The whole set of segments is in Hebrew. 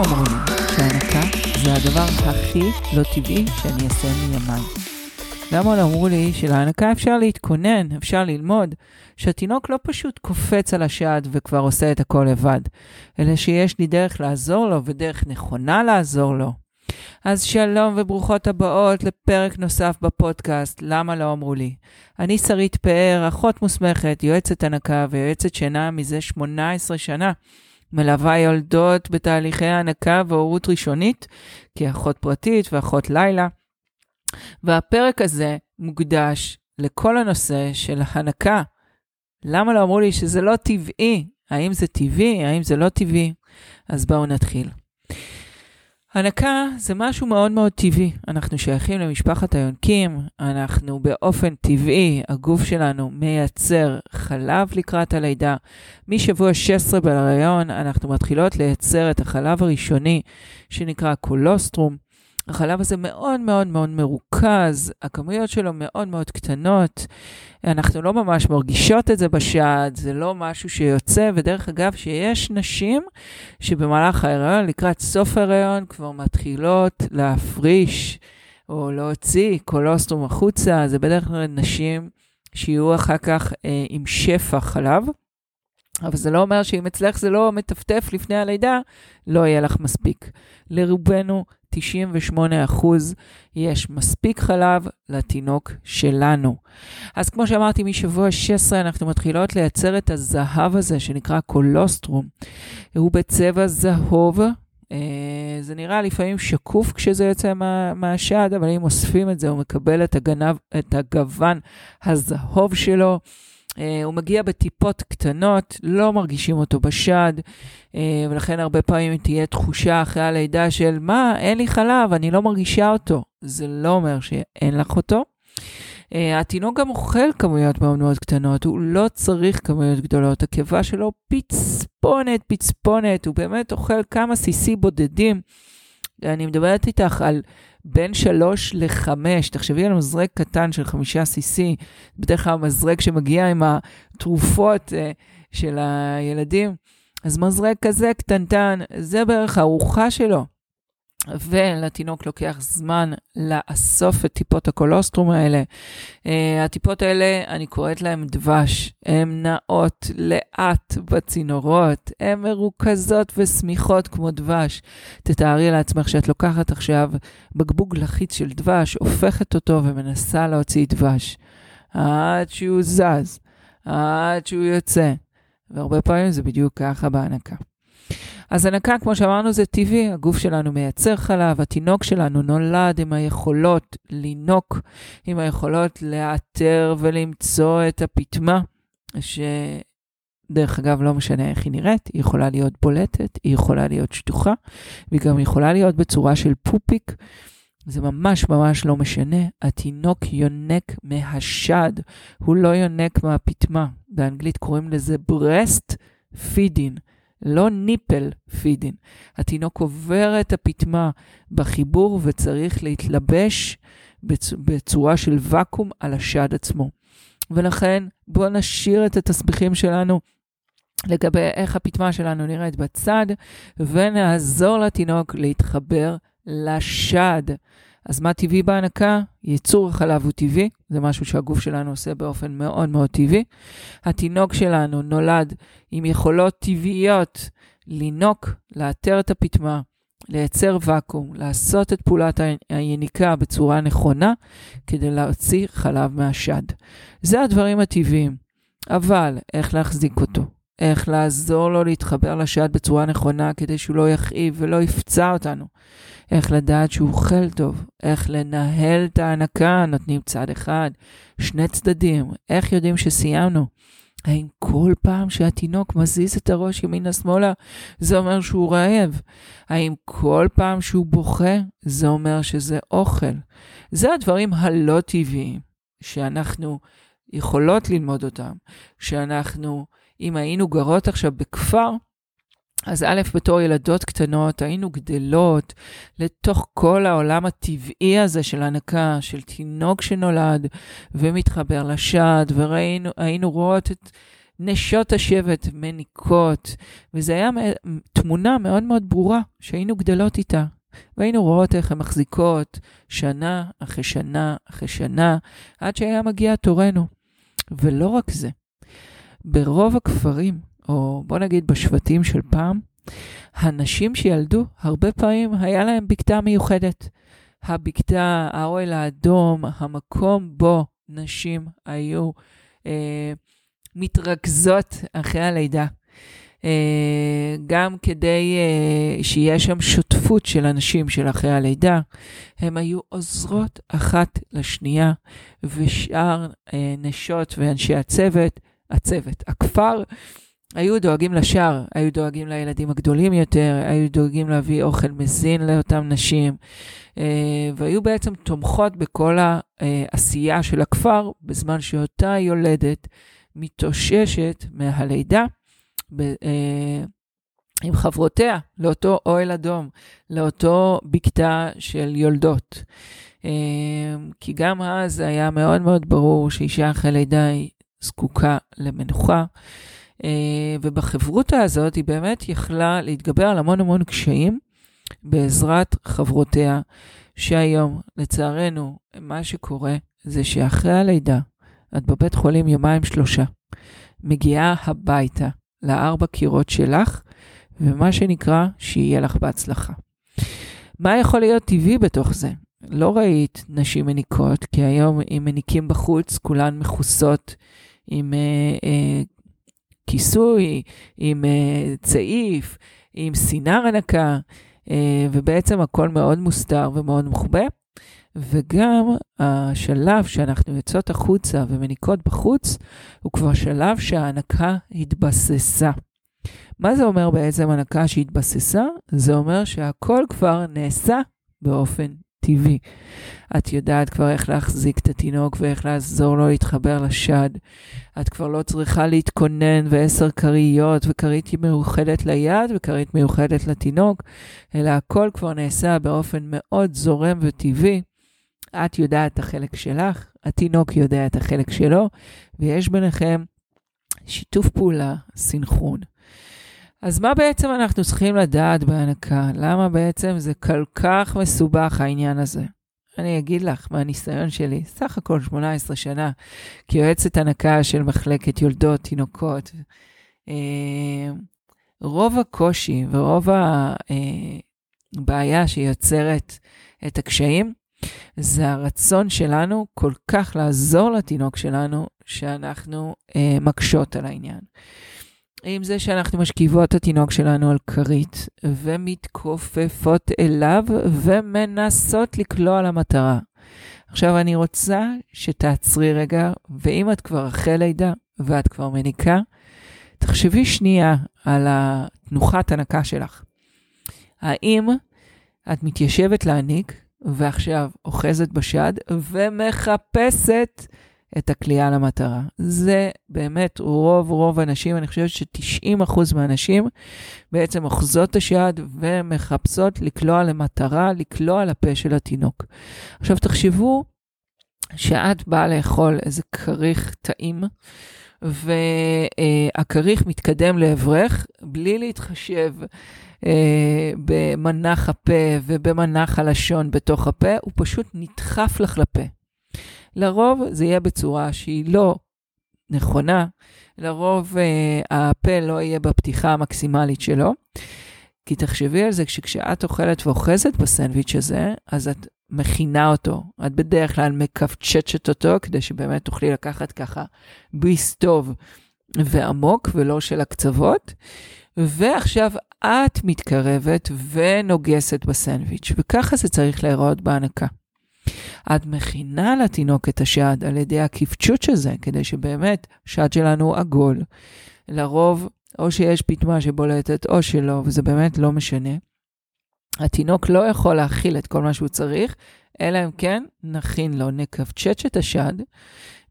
לי שהנקה זה הדבר הכי לא טבעי שאני אעשה מימיי? למה לא אמרו לי שלהנקה אפשר להתכונן, אפשר ללמוד, שהתינוק לא פשוט קופץ על השד וכבר עושה את הכל לבד, אלא שיש לי דרך לעזור לו ודרך נכונה לעזור לו. אז שלום וברוכות הבאות לפרק נוסף בפודקאסט, למה לא אמרו לי? אני שרית פאר, אחות מוסמכת, יועצת הנקה ויועצת שינה מזה 18 שנה. מלווה יולדות בתהליכי הנקה והורות ראשונית, כאחות פרטית ואחות לילה. והפרק הזה מוקדש לכל הנושא של הנקה. למה לא אמרו לי שזה לא טבעי? האם זה טבעי? האם זה לא טבעי? אז בואו נתחיל. הנקה זה משהו מאוד מאוד טבעי. אנחנו שייכים למשפחת היונקים, אנחנו באופן טבעי, הגוף שלנו מייצר חלב לקראת הלידה. משבוע 16 בהריון אנחנו מתחילות לייצר את החלב הראשוני שנקרא קולוסטרום. החלב הזה מאוד מאוד מאוד מרוכז, הכמויות שלו מאוד מאוד קטנות. אנחנו לא ממש מרגישות את זה בשד, זה לא משהו שיוצא, ודרך אגב, שיש נשים שבמהלך ההיריון, לקראת סוף ההיריון, כבר מתחילות להפריש או להוציא קולוסטרום החוצה, זה בדרך כלל נשים שיהיו אחר כך אה, עם שפע חלב. אבל זה לא אומר שאם אצלך זה לא מטפטף לפני הלידה, לא יהיה לך מספיק. לרובנו 98 אחוז, יש מספיק חלב לתינוק שלנו. אז כמו שאמרתי, משבוע 16 אנחנו מתחילות לייצר את הזהב הזה שנקרא קולוסטרום. הוא בצבע זהוב. אה, זה נראה לפעמים שקוף כשזה יוצא מה, מהשד, אבל אם אוספים את זה, הוא מקבל את, הגנב, את הגוון הזהוב שלו. Uh, הוא מגיע בטיפות קטנות, לא מרגישים אותו בשד, uh, ולכן הרבה פעמים תהיה תחושה אחרי הלידה של מה, אין לי חלב, אני לא מרגישה אותו. זה לא אומר שאין לך אותו. Uh, התינוק גם אוכל כמויות מאוד מאוד קטנות, הוא לא צריך כמויות גדולות. הקיבה שלו פצפונת, פצפונת, הוא באמת אוכל כמה סיסי בודדים. אני מדברת איתך על בין שלוש לחמש, תחשבי על מזרק קטן של חמישה cc, בדרך כלל מזרק שמגיע עם התרופות uh, של הילדים, אז מזרק כזה קטנטן, זה בערך הארוחה שלו. ולתינוק לוקח זמן לאסוף את טיפות הקולוסטרום האלה. Uh, הטיפות האלה, אני קוראת להן דבש. הן נעות לאט בצינורות, הן מרוכזות ושמיכות כמו דבש. תתארי לעצמך שאת לוקחת עכשיו בקבוק לחיץ של דבש, הופכת אותו ומנסה להוציא דבש. עד שהוא זז, עד שהוא יוצא. והרבה פעמים זה בדיוק ככה בהנקה. אז הנקה, כמו שאמרנו, זה טבעי, הגוף שלנו מייצר חלב, התינוק שלנו נולד עם היכולות לינוק, עם היכולות לאתר ולמצוא את הפטמה, שדרך אגב, לא משנה איך היא נראית, היא יכולה להיות בולטת, היא יכולה להיות שטוחה, והיא גם יכולה להיות בצורה של פופיק. זה ממש ממש לא משנה, התינוק יונק מהשד, הוא לא יונק מהפטמה. באנגלית קוראים לזה breast feeding. לא ניפל פידין. התינוק עובר את הפטמה בחיבור וצריך להתלבש בצ... בצורה של ואקום על השד עצמו. ולכן בואו נשאיר את התסביכים שלנו לגבי איך הפטמה שלנו נראית בצד, ונעזור לתינוק להתחבר לשד. אז מה טבעי בהנקה? ייצור החלב הוא טבעי, זה משהו שהגוף שלנו עושה באופן מאוד מאוד טבעי. התינוק שלנו נולד עם יכולות טבעיות לינוק, לאתר את הפטמה, לייצר ואקום, לעשות את פעולת היניקה בצורה נכונה, כדי להוציא חלב מהשד. זה הדברים הטבעיים. אבל איך להחזיק אותו? איך לעזור לו להתחבר לשד בצורה נכונה כדי שהוא לא יכאיב ולא יפצע אותנו. איך לדעת שהוא אוכל טוב, איך לנהל את ההנקה, נותנים צד אחד, שני צדדים, איך יודעים שסיימנו. האם כל פעם שהתינוק מזיז את הראש ימינה-שמאלה, זה אומר שהוא רעב? האם כל פעם שהוא בוכה, זה אומר שזה אוכל? זה הדברים הלא טבעיים שאנחנו יכולות ללמוד אותם, שאנחנו, אם היינו גרות עכשיו בכפר, אז א', בתור ילדות קטנות, היינו גדלות לתוך כל העולם הטבעי הזה של הנקה, של תינוק שנולד ומתחבר לשד, והיינו רואות את נשות השבט מניקות, וזו הייתה תמונה מאוד מאוד ברורה שהיינו גדלות איתה. והיינו רואות איך הן מחזיקות שנה אחרי שנה אחרי שנה, עד שהיה מגיע תורנו. ולא רק זה, ברוב הכפרים, או בוא נגיד בשבטים של פעם, הנשים שילדו, הרבה פעמים היה להן בקתה מיוחדת. הבקתה, האוהל האדום, המקום בו נשים היו אה, מתרכזות אחרי הלידה. אה, גם כדי אה, שיהיה שם שותפות של אנשים של אחרי הלידה, הם היו עוזרות אחת לשנייה, ושאר אה, נשות ואנשי הצוות, הצוות, הכפר, היו דואגים לשאר, היו דואגים לילדים הגדולים יותר, היו דואגים להביא אוכל מזין לאותן נשים, והיו בעצם תומכות בכל העשייה של הכפר, בזמן שאותה יולדת מתאוששת מהלידה. ב, אה, עם חברותיה לאותו אוהל אדום, לאותו בקתה של יולדות. אה, כי גם אז היה מאוד מאוד ברור שאישה אחרי לידה היא זקוקה למנוחה. אה, ובחברותה הזאת היא באמת יכלה להתגבר על המון המון קשיים בעזרת חברותיה, שהיום, לצערנו, מה שקורה זה שאחרי הלידה, את בבית חולים יומיים שלושה, מגיעה הביתה, לארבע קירות שלך, ומה שנקרא, שיהיה לך בהצלחה. מה יכול להיות טבעי בתוך זה? לא ראית נשים מניקות, כי היום אם מניקים בחוץ, כולן מכוסות עם אה, אה, כיסוי, עם אה, צעיף, עם סינר הנקה, אה, ובעצם הכל מאוד מוסתר ומאוד מוחבא. וגם השלב שאנחנו יוצאות החוצה ומניקות בחוץ, הוא כבר שלב שההנקה התבססה. מה זה אומר בעצם הנקה שהתבססה? זה אומר שהכל כבר נעשה באופן טבעי. את יודעת כבר איך להחזיק את התינוק ואיך לעזור לו להתחבר לשד. את כבר לא צריכה להתכונן ועשר כריות וכרית מיוחדת ליד וכרית מיוחדת לתינוק, אלא הכל כבר נעשה באופן מאוד זורם וטבעי. את יודעת את החלק שלך, התינוק יודע את החלק שלו, ויש ביניכם שיתוף פעולה, סינכרון. אז מה בעצם אנחנו צריכים לדעת בהנקה? למה בעצם זה כל כך מסובך העניין הזה? אני אגיד לך מהניסיון שלי, סך הכל 18 שנה, כיועצת הנקה של מחלקת יולדות, תינוקות. אה, רוב הקושי ורוב הבעיה שיוצרת את הקשיים זה הרצון שלנו כל כך לעזור לתינוק שלנו, שאנחנו אה, מקשות על העניין. עם זה שאנחנו משכיבות את התינוק שלנו על כרית, ומתכופפות אליו, ומנסות לקלוע למטרה. עכשיו, אני רוצה שתעצרי רגע, ואם את כבר אחרי לידה, ואת כבר מניקה, תחשבי שנייה על התנוחת הנקה שלך. האם את מתיישבת להניק, ועכשיו אוחזת בשד ומחפשת את הכלייה למטרה. זה באמת רוב רוב האנשים, אני חושבת ש-90% מהאנשים בעצם אוחזות את השד ומחפשות לקלוע למטרה, לקלוע לפה של התינוק. עכשיו תחשבו שאת באה לאכול איזה כריך טעים, והכריך מתקדם לעברך בלי להתחשב אה, במנח הפה ובמנח הלשון בתוך הפה, הוא פשוט נדחף לך לפה. לרוב זה יהיה בצורה שהיא לא נכונה, לרוב אה, הפה לא יהיה בפתיחה המקסימלית שלו. כי תחשבי על זה, כשאת אוכלת ואוחזת בסנדוויץ' הזה, אז את מכינה אותו. את בדרך כלל מקפצ'צ'ת אותו, כדי שבאמת תוכלי לקחת ככה ביס טוב ועמוק, ולא של הקצוות. ועכשיו את מתקרבת ונוגסת בסנדוויץ', וככה זה צריך להיראות בהנקה. את מכינה לתינוק את השד על ידי הקפצ'וץ' הזה, כדי שבאמת השד שלנו עגול. לרוב, או שיש פטמה שבולטת או שלא, וזה באמת לא משנה. התינוק לא יכול להכיל את כל מה שהוא צריך, אלא אם כן נכין לו, נקווצ'ץ' את השד,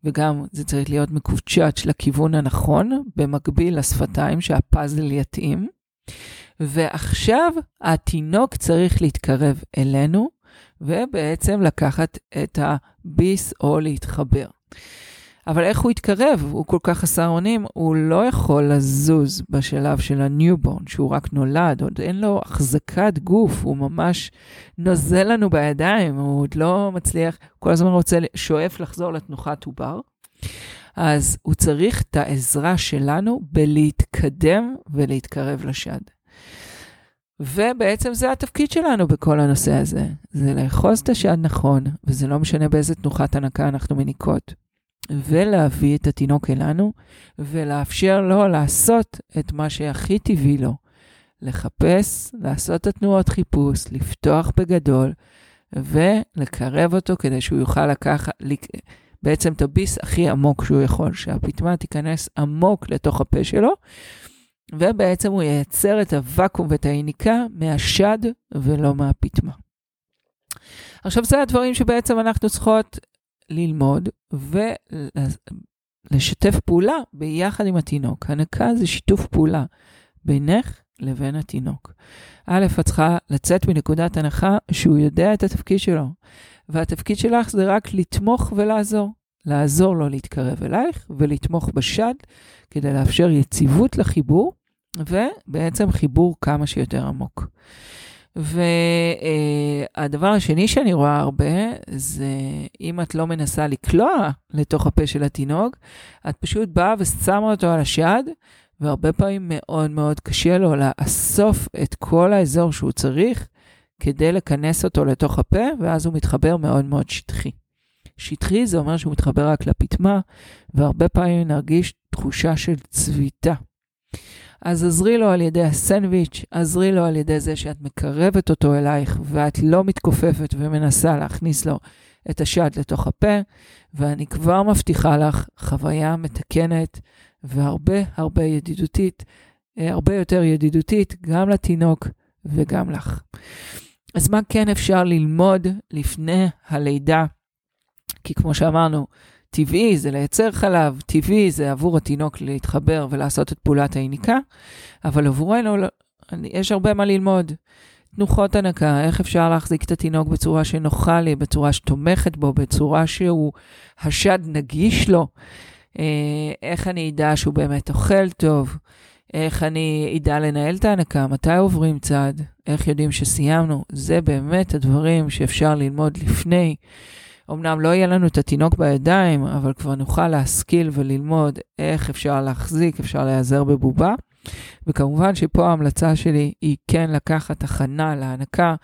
וגם זה צריך להיות מקווצ'ץ' לכיוון הנכון, במקביל לשפתיים שהפאזל יתאים. ועכשיו התינוק צריך להתקרב אלינו, ובעצם לקחת את הביס או להתחבר. אבל איך הוא יתקרב? הוא כל כך חסר אונים, הוא לא יכול לזוז בשלב של ה newborn, שהוא רק נולד, עוד אין לו החזקת גוף, הוא ממש נוזל לנו בידיים, הוא עוד לא מצליח, כל הזמן רוצה, שואף לחזור לתנוחת עובר. אז הוא צריך את העזרה שלנו בלהתקדם ולהתקרב לשד. ובעצם זה התפקיד שלנו בכל הנושא הזה, זה לאחוז את השד נכון, וזה לא משנה באיזה תנוחת הנקה אנחנו מניקות, ולהביא את התינוק אלינו, ולאפשר לו לעשות את מה שהכי טבעי לו, לחפש, לעשות את התנועות חיפוש, לפתוח בגדול, ולקרב אותו כדי שהוא יוכל לקחת, בעצם את הביס הכי עמוק שהוא יכול, שהפטמה תיכנס עמוק לתוך הפה שלו, ובעצם הוא ייצר את הוואקום ואת היניקה מהשד ולא מהפטמה. עכשיו, זה הדברים שבעצם אנחנו צריכות ללמוד ולשתף פעולה ביחד עם התינוק. הנקה זה שיתוף פעולה בינך לבין התינוק. א', את צריכה לצאת מנקודת הנחה שהוא יודע את התפקיד שלו, והתפקיד שלך זה רק לתמוך ולעזור. לעזור לו להתקרב אלייך ולתמוך בשד כדי לאפשר יציבות לחיבור, ובעצם חיבור כמה שיותר עמוק. והדבר השני שאני רואה הרבה, זה אם את לא מנסה לקלוע לתוך הפה של התינוק, את פשוט באה ושמה אותו על השד, והרבה פעמים מאוד מאוד קשה לו לאסוף את כל האזור שהוא צריך כדי לכנס אותו לתוך הפה, ואז הוא מתחבר מאוד מאוד שטחי. שטחי זה אומר שהוא מתחבר רק לפטמה, והרבה פעמים נרגיש תחושה של צביטה. אז עזרי לו על ידי הסנדוויץ', עזרי לו על ידי זה שאת מקרבת אותו אלייך ואת לא מתכופפת ומנסה להכניס לו את השד לתוך הפה, ואני כבר מבטיחה לך חוויה מתקנת והרבה הרבה ידידותית, אה, הרבה יותר ידידותית גם לתינוק וגם לך. אז מה כן אפשר ללמוד לפני הלידה? כי כמו שאמרנו, טבעי זה לייצר חלב, טבעי זה עבור התינוק להתחבר ולעשות את פעולת היניקה, אבל עבורנו לא, יש הרבה מה ללמוד. תנוחות הנקה, איך אפשר להחזיק את התינוק בצורה שנוחה לי, בצורה שתומכת בו, בצורה שהוא, השד נגיש לו, אה, איך אני אדע שהוא באמת אוכל טוב, איך אני אדע לנהל את ההנקה, מתי עוברים צעד, איך יודעים שסיימנו. זה באמת הדברים שאפשר ללמוד לפני. אמנם לא יהיה לנו את התינוק בידיים, אבל כבר נוכל להשכיל וללמוד איך אפשר להחזיק, אפשר להיעזר בבובה. וכמובן שפה ההמלצה שלי היא כן לקחת הכנה להנקה,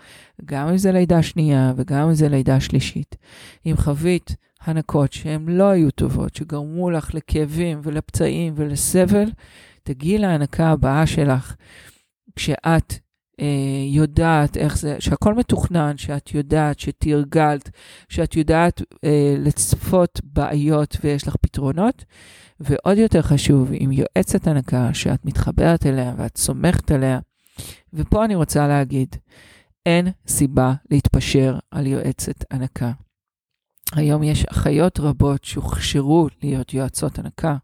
גם אם זה לידה שנייה וגם אם זה לידה שלישית. אם חווית הנקות שהן לא היו טובות, שגרמו לך לכאבים ולפצעים ולסבל, תגיעי להנקה הבאה שלך כשאת יודעת איך זה, שהכל מתוכנן, שאת יודעת, שתרגלת, שאת יודעת אה, לצפות בעיות ויש לך פתרונות. ועוד יותר חשוב, עם יועצת הנקה שאת מתחברת אליה ואת סומכת עליה. ופה אני רוצה להגיד, אין סיבה להתפשר על יועצת הנקה. היום יש אחיות רבות שהוכשרו להיות יועצות הנקה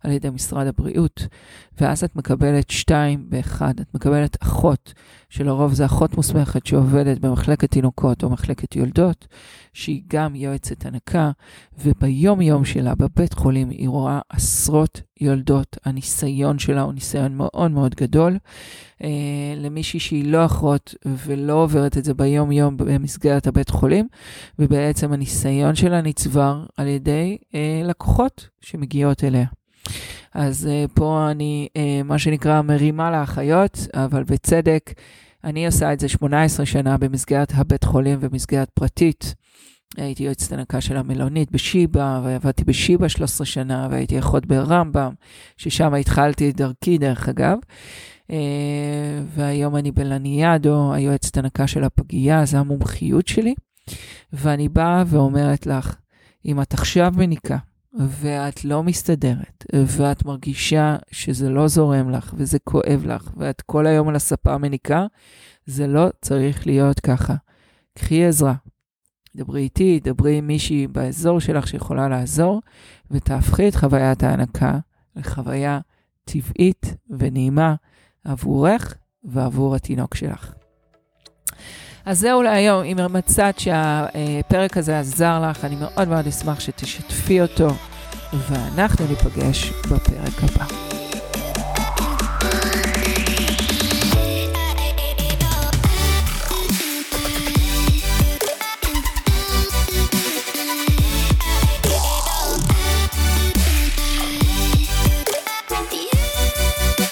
על ידי משרד הבריאות, ואז את מקבלת שתיים באחד. את מקבלת אחות, שלרוב זו אחות מוסמכת שעובדת במחלקת תינוקות או מחלקת יולדות, שהיא גם יועצת הנקה, וביום-יום שלה בבית חולים היא רואה עשרות יולדות. הניסיון שלה הוא ניסיון מאוד מאוד גדול. אה, למישהי שהיא לא אחות ולא עוברת את זה ביום-יום במסגרת הבית חולים, ובעצם הניסיון שלה נצבר על ידי אה, לקוחות שמגיעות אליה. אז uh, פה אני, uh, מה שנקרא, מרימה לאחיות, אבל בצדק, אני עושה את זה 18 שנה במסגרת הבית חולים ומסגרת פרטית. הייתי יועצת הנקה של המלונית בשיבא, ועבדתי בשיבא 13 שנה, והייתי אחות ברמב"ם, ששם התחלתי את דרכי, דרך אגב. Uh, והיום אני בלניאדו, היועצת הנקה של הפגייה, זו המומחיות שלי. ואני באה ואומרת לך, אם את עכשיו מניקה, ואת לא מסתדרת, ואת מרגישה שזה לא זורם לך, וזה כואב לך, ואת כל היום על הספה מניקה, זה לא צריך להיות ככה. קחי עזרה. דברי איתי, דברי עם מישהי באזור שלך שיכולה לעזור, ותהפכי את חוויית ההנקה לחוויה טבעית ונעימה עבורך ועבור התינוק שלך. אז זהו להיום, אם מצאת שהפרק הזה עזר לך, אני מאוד מאוד אשמח שתשתפי אותו ואנחנו ניפגש בפרק הבא.